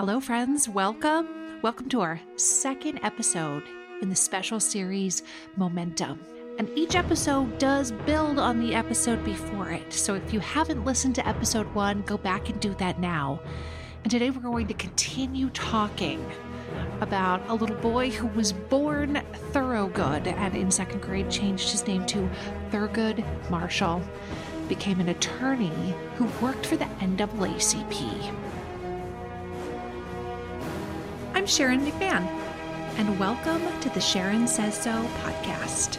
Hello, friends. Welcome. Welcome to our second episode in the special series Momentum. And each episode does build on the episode before it. So if you haven't listened to episode one, go back and do that now. And today we're going to continue talking about a little boy who was born Thorogood and in second grade changed his name to Thurgood Marshall, became an attorney who worked for the NAACP. Sharon McMahon, and welcome to the Sharon Says So podcast.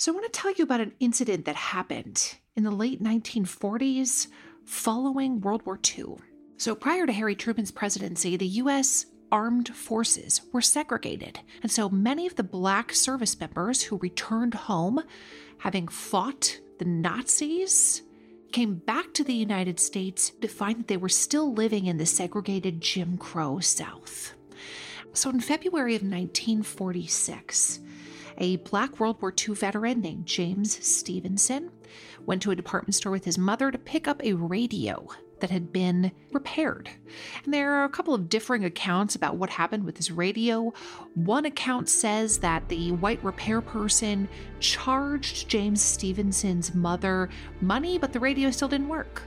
So, I want to tell you about an incident that happened in the late 1940s following World War II. So, prior to Harry Truman's presidency, the U.S. armed forces were segregated. And so, many of the black service members who returned home, having fought the Nazis, came back to the United States to find that they were still living in the segregated Jim Crow South. So, in February of 1946, a black World War II veteran named James Stevenson went to a department store with his mother to pick up a radio that had been repaired. And there are a couple of differing accounts about what happened with this radio. One account says that the white repair person charged James Stevenson's mother money, but the radio still didn't work.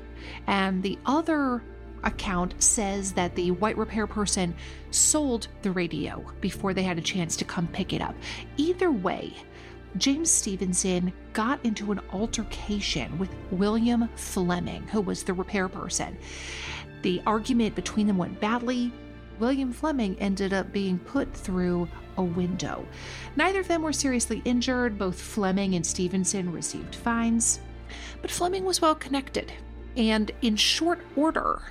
And the other account says that the white repair person sold the radio before they had a chance to come pick it up. Either way, James Stevenson got into an altercation with William Fleming, who was the repair person. The argument between them went badly. William Fleming ended up being put through a window. Neither of them were seriously injured. Both Fleming and Stevenson received fines. But Fleming was well connected. And in short order,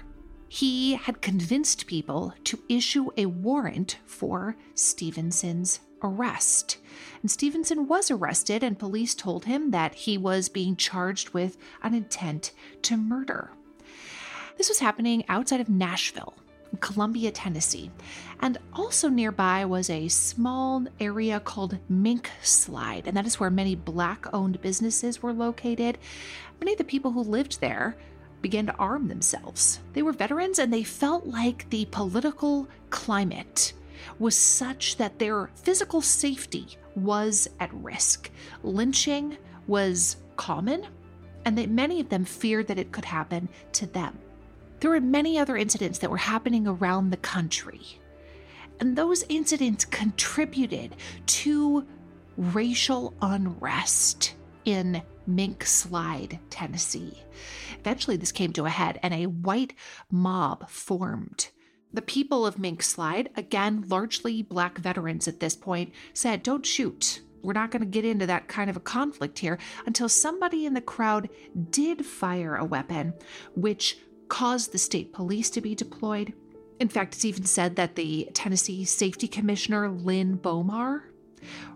he had convinced people to issue a warrant for Stevenson's arrest. And Stevenson was arrested, and police told him that he was being charged with an intent to murder. This was happening outside of Nashville, Columbia, Tennessee. And also nearby was a small area called Mink Slide, and that is where many black owned businesses were located. Many of the people who lived there began to arm themselves. They were veterans and they felt like the political climate was such that their physical safety was at risk. Lynching was common, and that many of them feared that it could happen to them. There were many other incidents that were happening around the country, and those incidents contributed to racial unrest in Mink Slide, Tennessee. Eventually, this came to a head and a white mob formed. The people of Mink Slide, again, largely black veterans at this point, said, Don't shoot. We're not going to get into that kind of a conflict here until somebody in the crowd did fire a weapon, which caused the state police to be deployed. In fact, it's even said that the Tennessee Safety Commissioner, Lynn Bomar,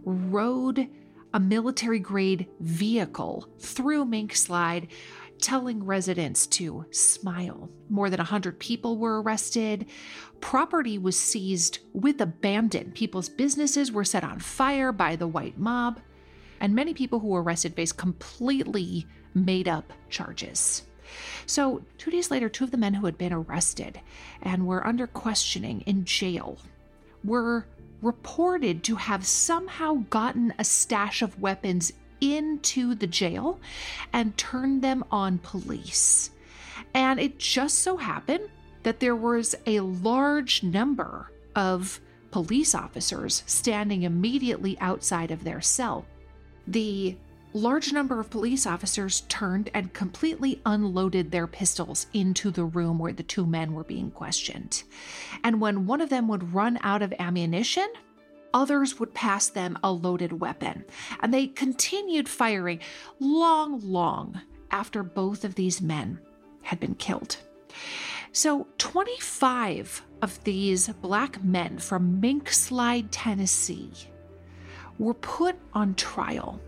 rode a military grade vehicle through Mink Slide, telling residents to smile. More than 100 people were arrested. Property was seized with abandon. People's businesses were set on fire by the white mob. And many people who were arrested faced completely made up charges. So, two days later, two of the men who had been arrested and were under questioning in jail were reported to have somehow gotten a stash of weapons into the jail and turned them on police. And it just so happened that there was a large number of police officers standing immediately outside of their cell. The large number of police officers turned and completely unloaded their pistols into the room where the two men were being questioned. And when one of them would run out of ammunition, others would pass them a loaded weapon. And they continued firing long, long after both of these men had been killed. So, 25 of these black men from Mink Slide, Tennessee, were put on trial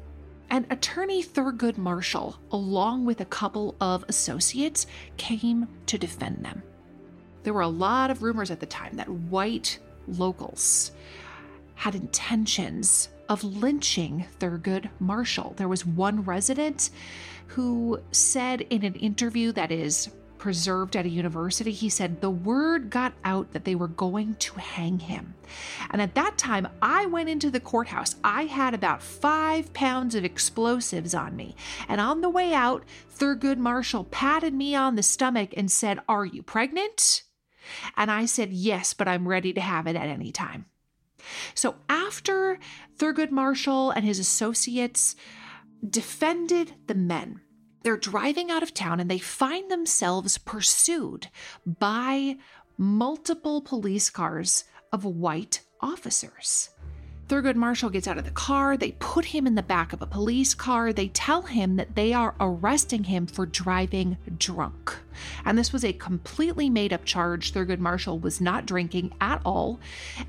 and attorney Thurgood Marshall, along with a couple of associates, came to defend them. There were a lot of rumors at the time that white locals had intentions of lynching Thurgood Marshall. There was one resident who said in an interview that is preserved at a university, he said the word got out that they were going to hang him. And at that time, I went into the courthouse. I had about five pounds of explosives on me. And on the way out, Thurgood Marshall patted me on the stomach and said, Are you pregnant? And I said, Yes, but I'm ready to have it at any time. So after Thurgood Marshall and his associates defended the men, they're driving out of town and they find themselves pursued by multiple police cars of white officers. Thurgood Marshall gets out of the car. They put him in the back of a police car. They tell him that they are arresting him for driving drunk. And this was a completely made up charge. Thurgood Marshall was not drinking at all.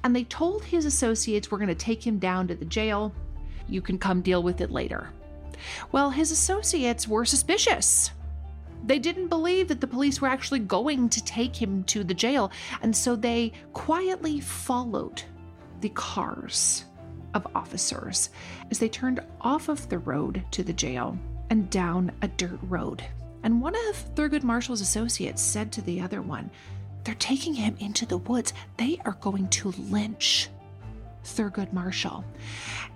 And they told his associates, We're going to take him down to the jail. You can come deal with it later. Well, his associates were suspicious. They didn't believe that the police were actually going to take him to the jail, and so they quietly followed the cars of officers as they turned off of the road to the jail and down a dirt road. And one of Thurgood Marshall's associates said to the other one, They're taking him into the woods. They are going to lynch Thurgood Marshall.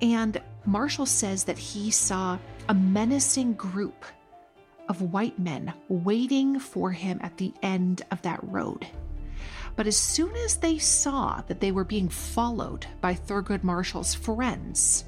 And Marshall says that he saw a menacing group of white men waiting for him at the end of that road. But as soon as they saw that they were being followed by Thurgood Marshall's friends,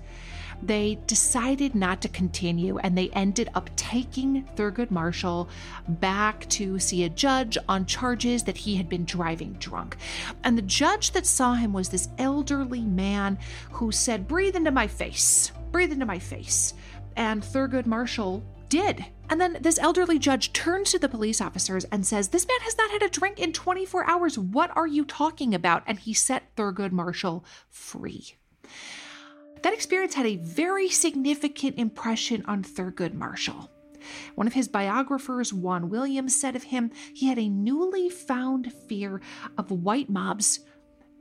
they decided not to continue and they ended up taking Thurgood Marshall back to see a judge on charges that he had been driving drunk. And the judge that saw him was this elderly man who said, Breathe into my face, breathe into my face. And Thurgood Marshall did. And then this elderly judge turns to the police officers and says, This man has not had a drink in 24 hours. What are you talking about? And he set Thurgood Marshall free. That experience had a very significant impression on Thurgood Marshall. One of his biographers, Juan Williams, said of him, he had a newly found fear of white mobs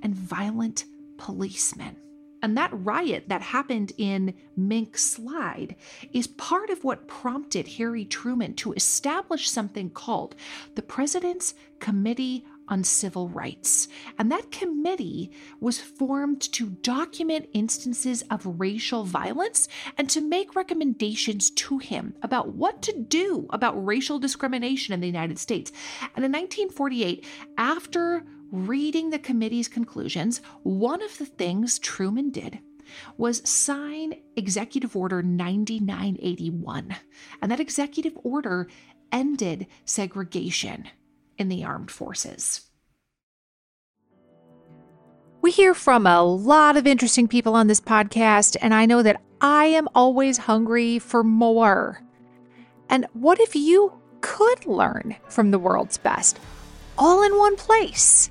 and violent policemen. And that riot that happened in Mink Slide is part of what prompted Harry Truman to establish something called the President's Committee on Civil Rights. And that committee was formed to document instances of racial violence and to make recommendations to him about what to do about racial discrimination in the United States. And in 1948, after reading the committee's conclusions, one of the things Truman did was sign Executive Order 9981. And that executive order ended segregation in the armed forces. We hear from a lot of interesting people on this podcast, and I know that I am always hungry for more. And what if you could learn from the world's best all in one place?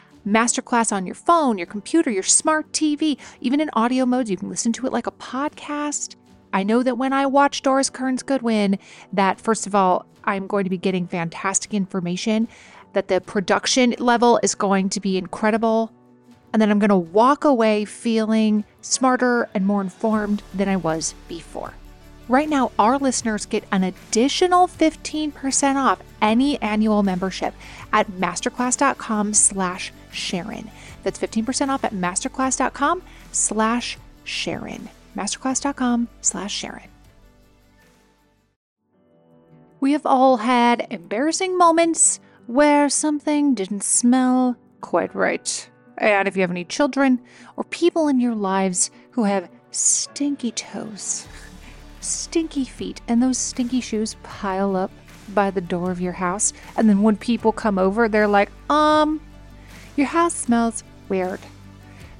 Masterclass on your phone, your computer, your smart TV, even in audio modes. You can listen to it like a podcast. I know that when I watch Doris Kearns Goodwin, that first of all, I'm going to be getting fantastic information, that the production level is going to be incredible, and then I'm going to walk away feeling smarter and more informed than I was before. Right now, our listeners get an additional 15% off any annual membership at masterclass.com slash Sharon. That's 15% off at masterclass.com slash Sharon. Masterclass.com slash Sharon. We have all had embarrassing moments where something didn't smell quite right. And if you have any children or people in your lives who have stinky toes, stinky feet, and those stinky shoes pile up by the door of your house, and then when people come over, they're like, um, your house smells weird.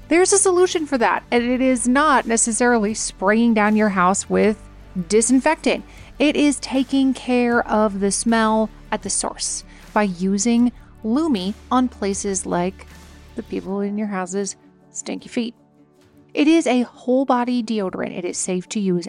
There's a solution for that, and it is not necessarily spraying down your house with disinfectant. It is taking care of the smell at the source by using Lume on places like the people in your house's stinky feet. It is a whole body deodorant. It is safe to use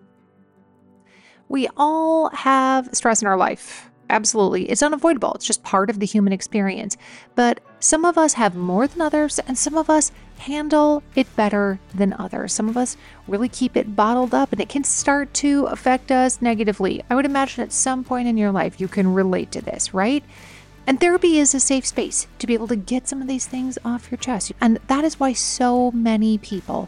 We all have stress in our life. Absolutely. It's unavoidable. It's just part of the human experience. But some of us have more than others, and some of us handle it better than others. Some of us really keep it bottled up, and it can start to affect us negatively. I would imagine at some point in your life you can relate to this, right? And therapy is a safe space to be able to get some of these things off your chest. And that is why so many people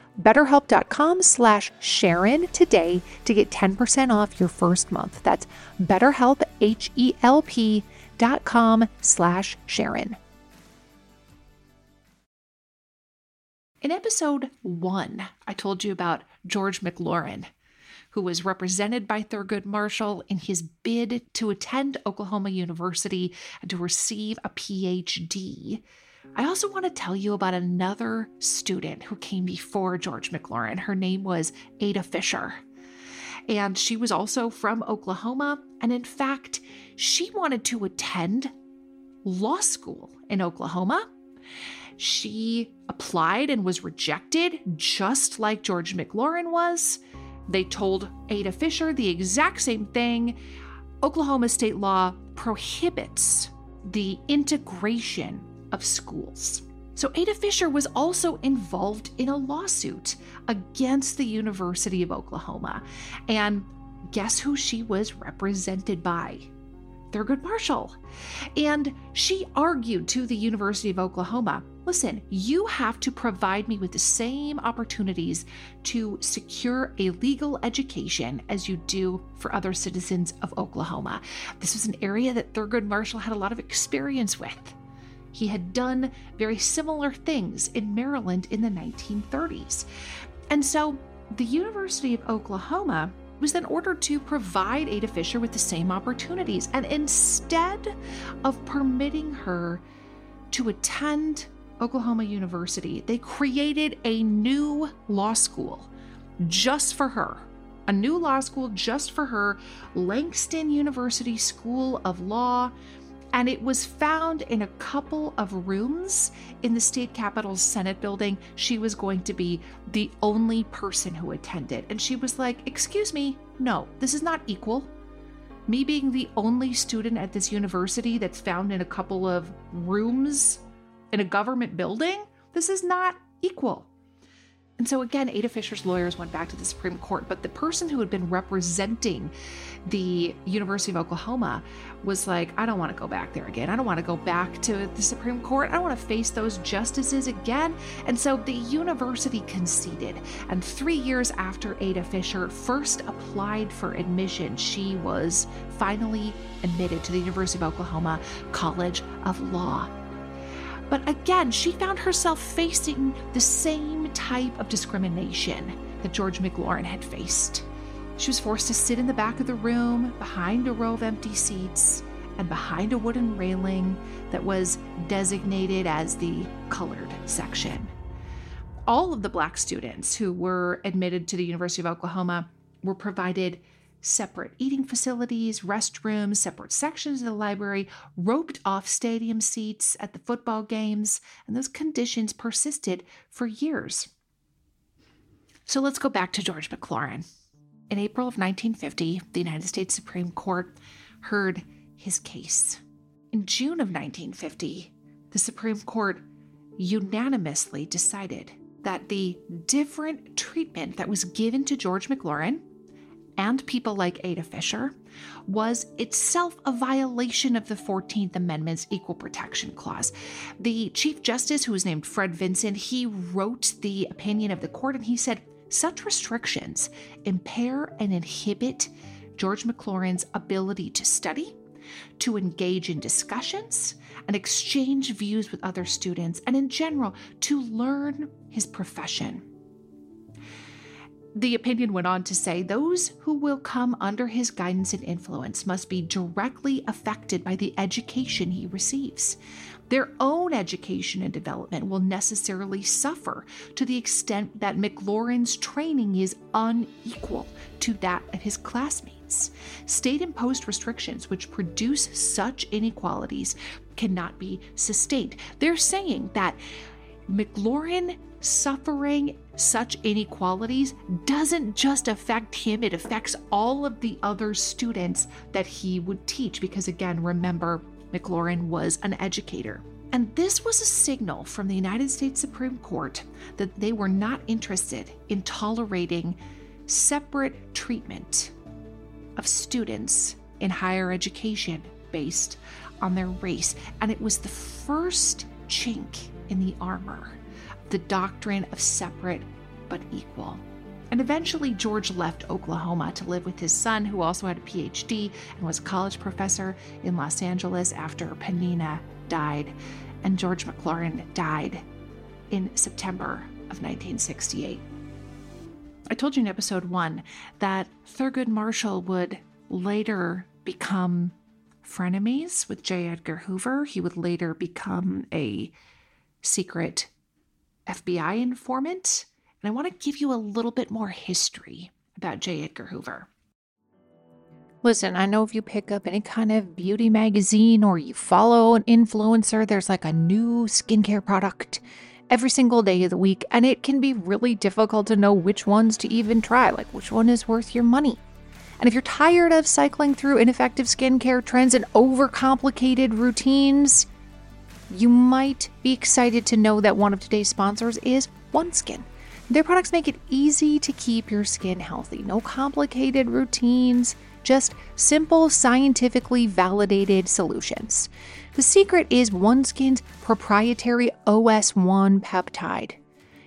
betterhelp.com slash Sharon today to get 10% off your first month. That's betterhelp, H-E-L-P dot com slash Sharon. In episode one, I told you about George McLaurin, who was represented by Thurgood Marshall in his bid to attend Oklahoma University and to receive a PhD. I also want to tell you about another student who came before George McLaurin. Her name was Ada Fisher. And she was also from Oklahoma. And in fact, she wanted to attend law school in Oklahoma. She applied and was rejected, just like George McLaurin was. They told Ada Fisher the exact same thing. Oklahoma state law prohibits the integration of schools. So Ada Fisher was also involved in a lawsuit against the University of Oklahoma. And guess who she was represented by? Thurgood Marshall. And she argued to the University of Oklahoma listen, you have to provide me with the same opportunities to secure a legal education as you do for other citizens of Oklahoma. This was an area that Thurgood Marshall had a lot of experience with. He had done very similar things in Maryland in the 1930s. And so the University of Oklahoma was then ordered to provide Ada Fisher with the same opportunities. And instead of permitting her to attend Oklahoma University, they created a new law school just for her. A new law school just for her, Langston University School of Law, and it was found in a couple of rooms in the state capitol's Senate building. She was going to be the only person who attended. And she was like, Excuse me, no, this is not equal. Me being the only student at this university that's found in a couple of rooms in a government building, this is not equal. And so again, Ada Fisher's lawyers went back to the Supreme Court, but the person who had been representing the University of Oklahoma was like, I don't want to go back there again. I don't want to go back to the Supreme Court. I don't want to face those justices again. And so the university conceded. And three years after Ada Fisher first applied for admission, she was finally admitted to the University of Oklahoma College of Law. But again, she found herself facing the same type of discrimination that George McLaurin had faced. She was forced to sit in the back of the room behind a row of empty seats and behind a wooden railing that was designated as the colored section. All of the black students who were admitted to the University of Oklahoma were provided separate eating facilities, restrooms, separate sections of the library, roped off stadium seats at the football games, and those conditions persisted for years. So let's go back to George McLaurin. In April of 1950, the United States Supreme Court heard his case. In June of 1950, the Supreme Court unanimously decided that the different treatment that was given to George McLaurin and people like Ada Fisher was itself a violation of the 14th Amendment's Equal Protection Clause. The Chief Justice, who was named Fred Vinson, he wrote the opinion of the court and he said, such restrictions impair and inhibit George McLaurin's ability to study, to engage in discussions, and exchange views with other students, and in general, to learn his profession. The opinion went on to say those who will come under his guidance and influence must be directly affected by the education he receives. Their own education and development will necessarily suffer to the extent that McLaurin's training is unequal to that of his classmates. State imposed restrictions which produce such inequalities cannot be sustained. They're saying that McLaurin suffering such inequalities doesn't just affect him, it affects all of the other students that he would teach. Because again, remember, McLaurin was an educator. And this was a signal from the United States Supreme Court that they were not interested in tolerating separate treatment of students in higher education based on their race. And it was the first chink in the armor the doctrine of separate but equal. And eventually, George left Oklahoma to live with his son, who also had a PhD and was a college professor in Los Angeles after Peninah died. And George McLaurin died in September of 1968. I told you in episode one that Thurgood Marshall would later become frenemies with J. Edgar Hoover. He would later become a secret FBI informant, and I want to give you a little bit more history about J. Edgar Hoover. Listen, I know if you pick up any kind of beauty magazine or you follow an influencer, there's like a new skincare product every single day of the week, and it can be really difficult to know which ones to even try, like which one is worth your money. And if you're tired of cycling through ineffective skincare trends and overcomplicated routines, you might be excited to know that one of today's sponsors is OneSkin. Their products make it easy to keep your skin healthy. No complicated routines, just simple, scientifically validated solutions. The secret is OneSkin's proprietary OS1 peptide.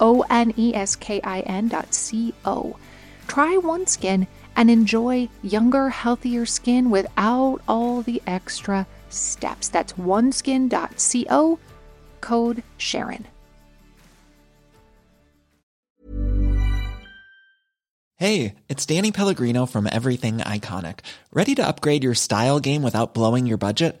O N E S K I N dot C O. Try OneSkin and enjoy younger, healthier skin without all the extra steps. That's oneskin.co, code Sharon. Hey, it's Danny Pellegrino from Everything Iconic. Ready to upgrade your style game without blowing your budget?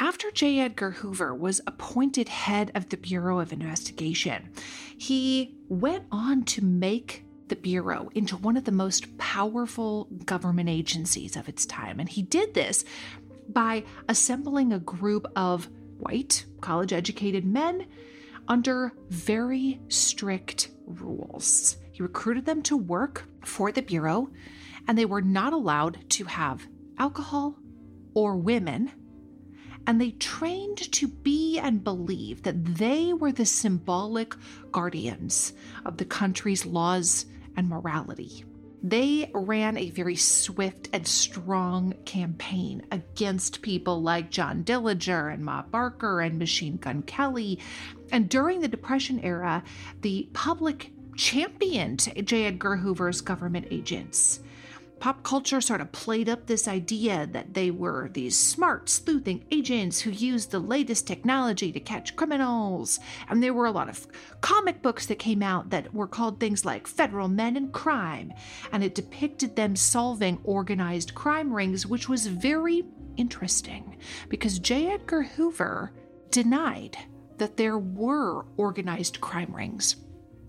After J. Edgar Hoover was appointed head of the Bureau of Investigation, he went on to make the Bureau into one of the most powerful government agencies of its time. And he did this by assembling a group of white, college educated men under very strict rules. He recruited them to work for the Bureau, and they were not allowed to have alcohol or women. And they trained to be and believe that they were the symbolic guardians of the country's laws and morality. They ran a very swift and strong campaign against people like John Dillinger and Ma Barker and Machine Gun Kelly. And during the Depression era, the public championed J. Edgar Hoover's government agents. Pop culture sort of played up this idea that they were these smart, sleuthing agents who used the latest technology to catch criminals. And there were a lot of comic books that came out that were called things like Federal Men in Crime, and it depicted them solving organized crime rings, which was very interesting because J. Edgar Hoover denied that there were organized crime rings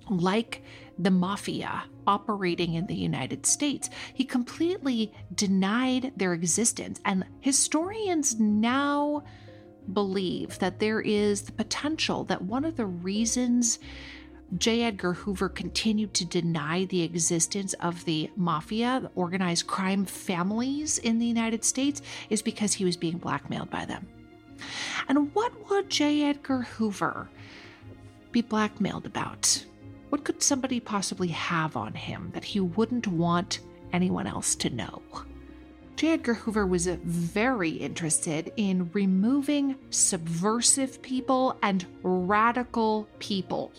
like the mafia operating in the United States. He completely denied their existence, and historians now believe that there is the potential that one of the reasons J. Edgar Hoover continued to deny the existence of the mafia, the organized crime families in the United States, is because he was being blackmailed by them. And what would J. Edgar Hoover be blackmailed about? What could somebody possibly have on him that he wouldn't want anyone else to know? J. Edgar Hoover was very interested in removing subversive people and radical people.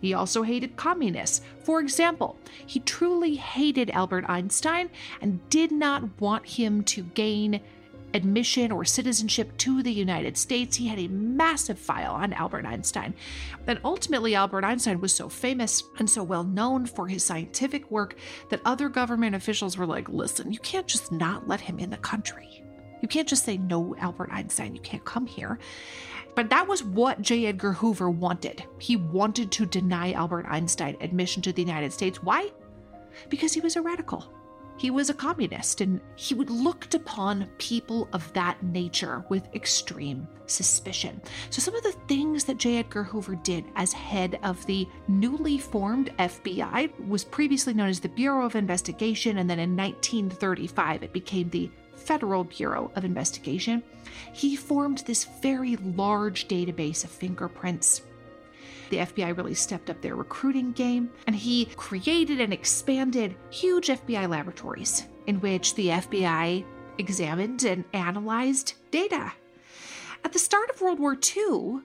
He also hated communists. For example, he truly hated Albert Einstein and did not want him to gain admission or citizenship to the United States. He had a massive file on Albert Einstein. And ultimately, Albert Einstein was so famous and so well known for his scientific work that other government officials were like, listen, you can't just not let him in the country. You can't just say, no, Albert Einstein, you can't come here. But that was what J. Edgar Hoover wanted. He wanted to deny Albert Einstein admission to the United States. Why? Because he was a radical. He was a communist and he would looked upon people of that nature with extreme suspicion. So some of the things that J. Edgar Hoover did as head of the newly formed FBI was previously known as the Bureau of Investigation and then in 1935 it became the Federal Bureau of Investigation. He formed this very large database of fingerprints the FBI really stepped up their recruiting game, and he created and expanded huge FBI laboratories in which the FBI examined and analyzed data. At the start of World War II,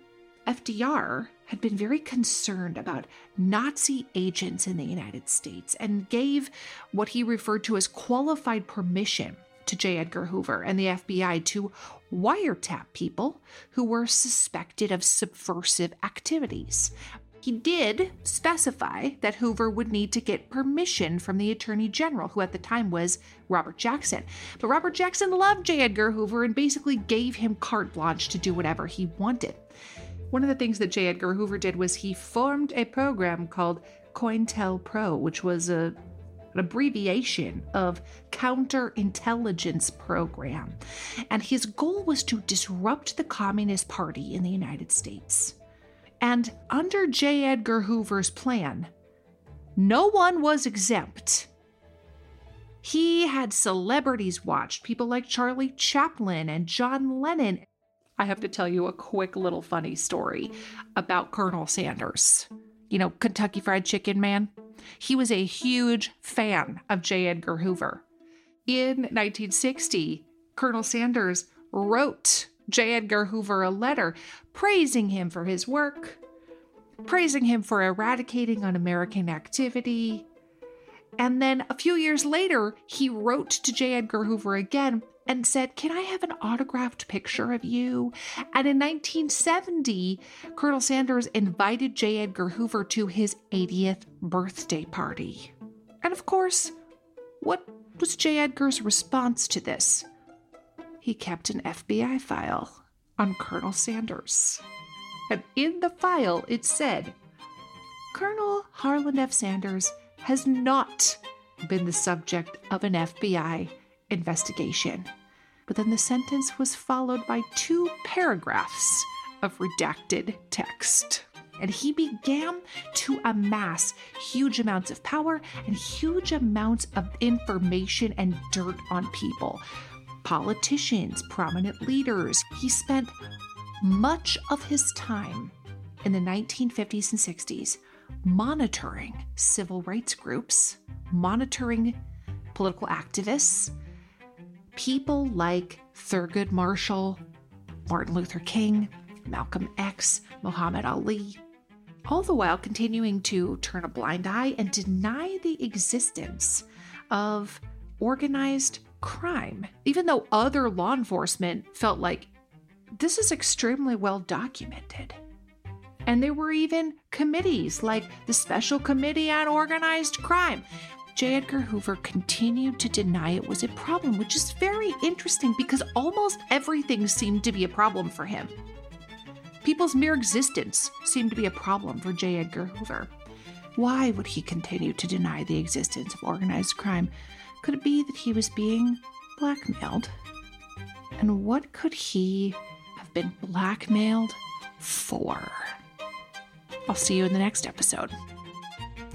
FDR had been very concerned about Nazi agents in the United States and gave what he referred to as qualified permission to J. Edgar Hoover and the FBI to wiretap people who were suspected of subversive activities. He did specify that Hoover would need to get permission from the Attorney General, who at the time was Robert Jackson. But Robert Jackson loved J. Edgar Hoover and basically gave him carte blanche to do whatever he wanted. One of the things that J. Edgar Hoover did was he formed a program called COINTELPRO, which was a an abbreviation of counterintelligence program. And his goal was to disrupt the Communist Party in the United States. And under J. Edgar Hoover's plan, no one was exempt. He had celebrities watched, people like Charlie Chaplin and John Lennon. I have to tell you a quick little funny story about Colonel Sanders. You know, Kentucky Fried Chicken man? He was a huge fan of J. Edgar Hoover. In 1960, Colonel Sanders wrote J. Edgar Hoover a letter praising him for his work, praising him for eradicating un American activity. And then a few years later, he wrote to J. Edgar Hoover again and said, Can I have an autographed picture of you? And in 1970, Colonel Sanders invited J. Edgar Hoover to his 80th birthday party. And of course, what was J. Edgar's response to this? He kept an FBI file on Colonel Sanders. And in the file, it said, Colonel Harlan F. Sanders has not been the subject of an FBI investigation but then the sentence was followed by two paragraphs of redacted text. And he began to amass huge amounts of power and huge amounts of information and dirt on people. Politicians, prominent leaders. He spent much of his time in the 1950s and 60s monitoring civil rights groups, monitoring political activists, people like Thurgood Marshall, Martin Luther King, Malcolm X, Muhammad Ali, all the while continuing to turn a blind eye and deny the existence of organized crime, even though other law enforcement felt like this is extremely well documented. And there were even committees like the Special Committee on Organized Crime, J. Edgar Hoover continued to deny it was a problem, which is very interesting because almost everything seemed to be a problem for him. People's mere existence seemed to be a problem for J. Edgar Hoover. Why would he continue to deny the existence of organized crime? Could it be that he was being blackmailed? And what could he have been blackmailed for? I'll see you in the next episode.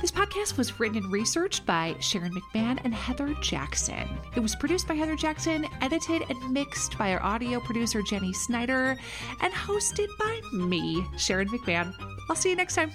This podcast was written and researched by Sharon McMahon and Heather Jackson. It was produced by Heather Jackson edited and mixed by our audio producer, Jenny Snyder, and hosted by me, Sharon McMahon. I'll see you next time.